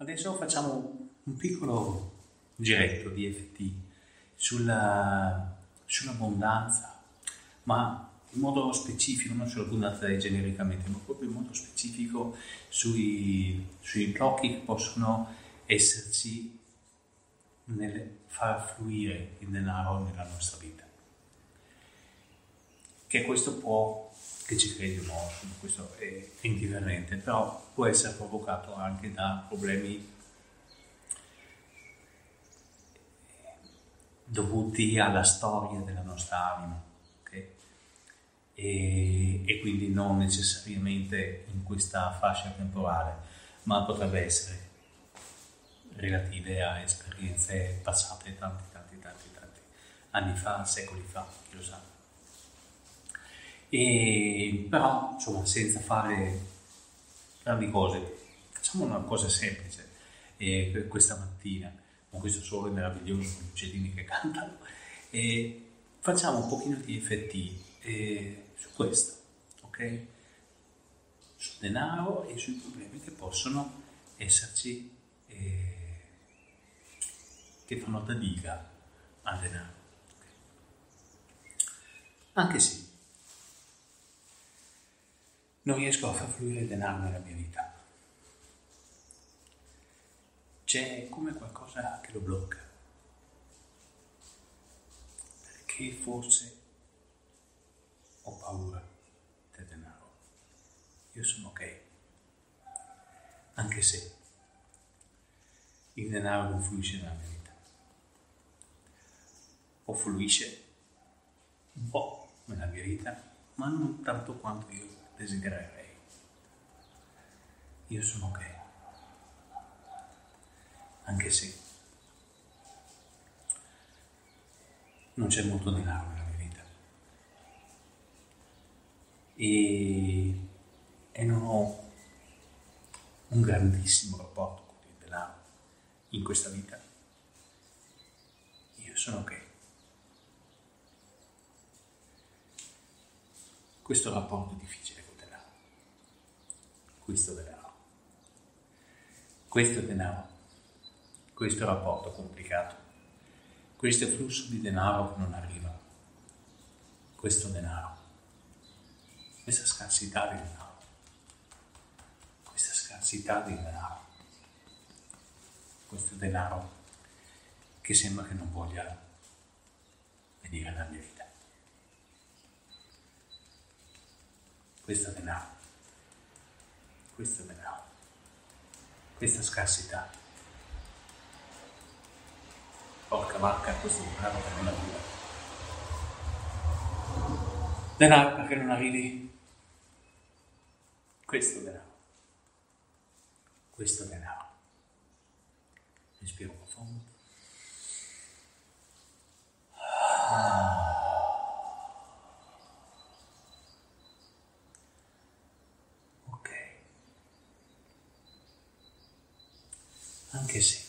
Adesso facciamo un piccolo giretto di FT sulla, sull'abbondanza, ma in modo specifico, non sull'abbondanza genericamente, ma proprio in modo specifico sui, sui blocchi che possono esserci nel far fluire il denaro nella nostra vita. Che questo può, che ci credi o no, questo è indifferente, però può essere provocato anche da problemi dovuti alla storia della nostra anima. Okay? E, e quindi non necessariamente in questa fascia temporale, ma potrebbe essere relative a esperienze passate tanti, tanti, tanti, tanti anni fa, secoli fa, chi lo sa. E, però, insomma, senza fare grandi cose, facciamo una cosa semplice eh, questa mattina, con questo sole meraviglioso, con gli uccellini che cantano, e facciamo un pochino di effetti eh, su questo, ok? Sul denaro e sui problemi che possono esserci. Eh, che fanno da diga al denaro. Anche se non riesco a far fluire il denaro nella mia vita. C'è come qualcosa che lo blocca. Perché forse ho paura del denaro. Io sono ok. Anche se il denaro non fluisce nella mia vita o fluisce un po' nella mia vita, ma non tanto quanto io desidererei. Io sono ok, anche se non c'è molto denaro nella mia vita e, e non ho un grandissimo rapporto con il denaro in questa vita. Io sono ok. questo rapporto difficile con denaro. Questo denaro. Questo denaro. Questo rapporto complicato. Questo flusso di denaro che non arriva. Questo denaro. Questa scarsità di denaro. Questa scarsità di denaro. Questo denaro che sembra che non voglia venire nella mia vita. questo denaro, questo denaro, questa scarsità. Porca vacca, questo denaro che non arriva. Denaro perché non arrivi. Questo denaro. Questo denaro. Respiro profondo. Anche se.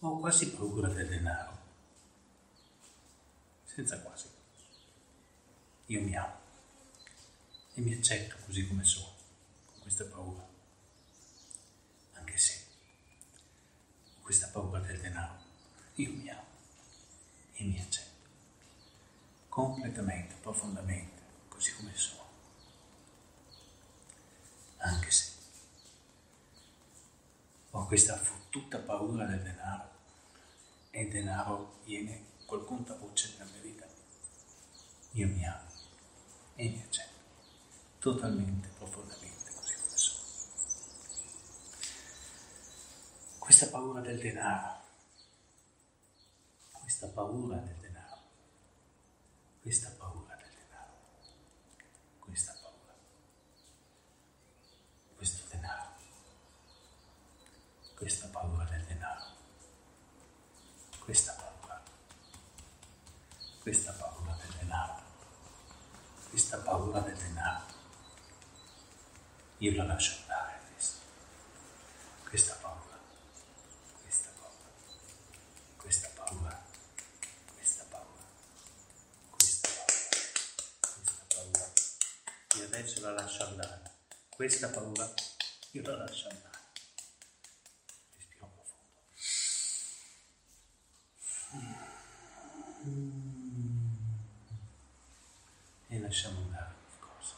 Ho quasi paura del denaro, senza quasi. Io mi amo. E mi accetto così come sono, con questa paura, anche se ho questa paura del denaro, io mi amo. E mi accetto. Completamente, profondamente, così come sono anche se ho questa fottuta paura del denaro e il denaro viene col contavoce nella mia vita. Io mi amo e mi accetto totalmente, profondamente, così come sono. Questa paura del denaro, questa paura del denaro, questa paura questa paura del denaro, questa paura, questa paura del denaro, questa paura del denaro. Io la lascio andare questa, questa paura, questa paura, questa paura, questa paura, questa paura, questa paura. Io adesso la lascio andare, questa paura. Io la lascio andare. E lasciamo andare le cose.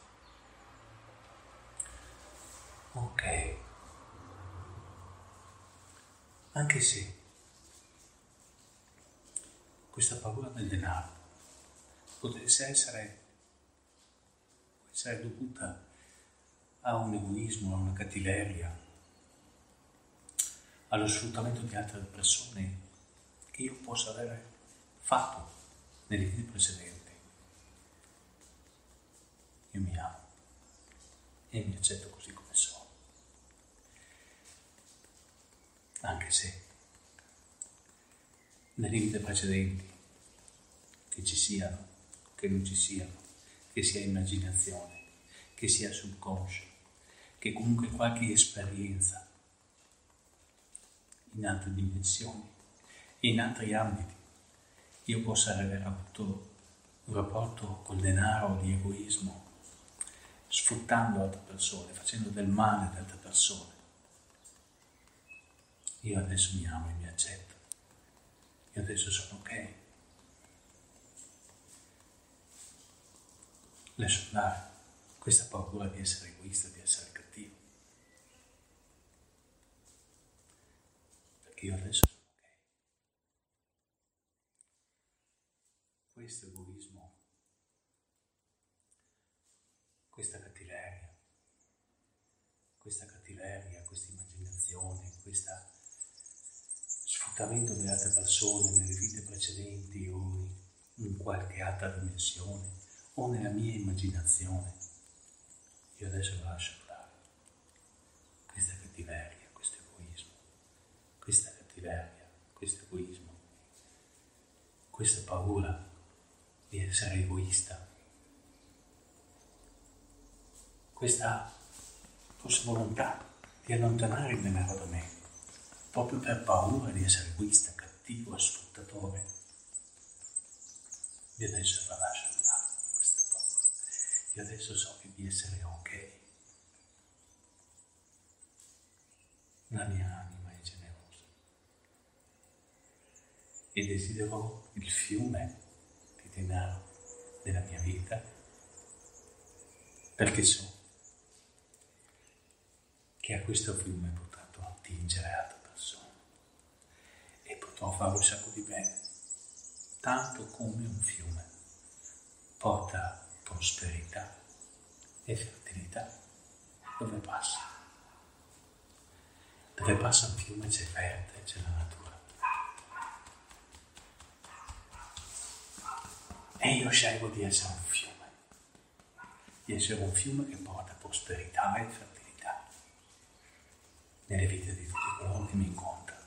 Ok. Anche se questa paura del denaro potesse essere, essere dovuta a un egoismo, a una cattiveria, allo sfruttamento di altre persone che io possa avere fatto nelle vite precedenti. Io mi amo e mi accetto così come sono. Anche se nelle vite precedenti, che ci siano, che non ci siano, che sia immaginazione, che sia subconscio, che comunque qualche esperienza in altre dimensioni, in altri ambiti, io possa aver avuto un rapporto col denaro di egoismo, sfruttando altre persone, facendo del male ad altre persone. Io adesso mi amo e mi accetto. Io adesso sono ok. Lascio andare questa paura di essere egoista, di essere cattivo. Perché io adesso questo egoismo, questa cattiveria, questa cattiveria, questa immaginazione, questo sfruttamento delle altre persone nelle vite precedenti o in qualche altra dimensione o nella mia immaginazione. Io adesso lo lascio andare. Questa cattiveria, questo egoismo, questa cattiveria, questo egoismo, questa paura di essere egoista. Questa forse volontà di allontanare il denaro da me, proprio per paura di essere egoista, cattivo sfruttatore. Io adesso la lascio andare questa paura. Io adesso so che di essere ok. La mia anima è generosa e desidero il fiume denaro della mia vita, perché so che a questo fiume potrò attingere altre persone e potrò fare un sacco di bene, tanto come un fiume porta prosperità e fertilità dove passa. Dove passa un fiume c'è verde, c'è la natura. E io scelgo di essere un fiume, di essere un fiume che porta prosperità e fertilità nelle vite di tutti coloro che mi incontrano.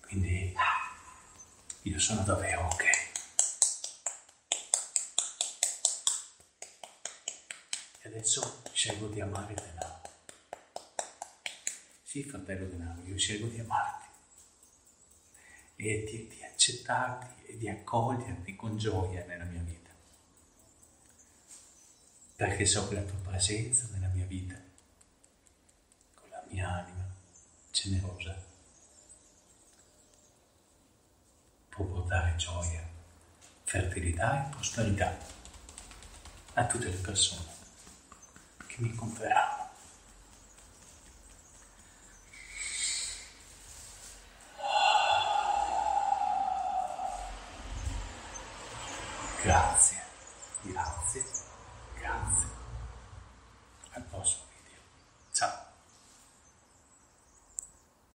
Quindi io sono davvero ok. E adesso scelgo di amare il denaro. Sì, fratello denaro, io scelgo di amarti e di, di accettarti e di accoglierti con gioia nella mia vita. Perché so che la tua presenza nella mia vita, con la mia anima generosa, può portare gioia, fertilità e prosperità a tutte le persone che mi incontreranno. gracias.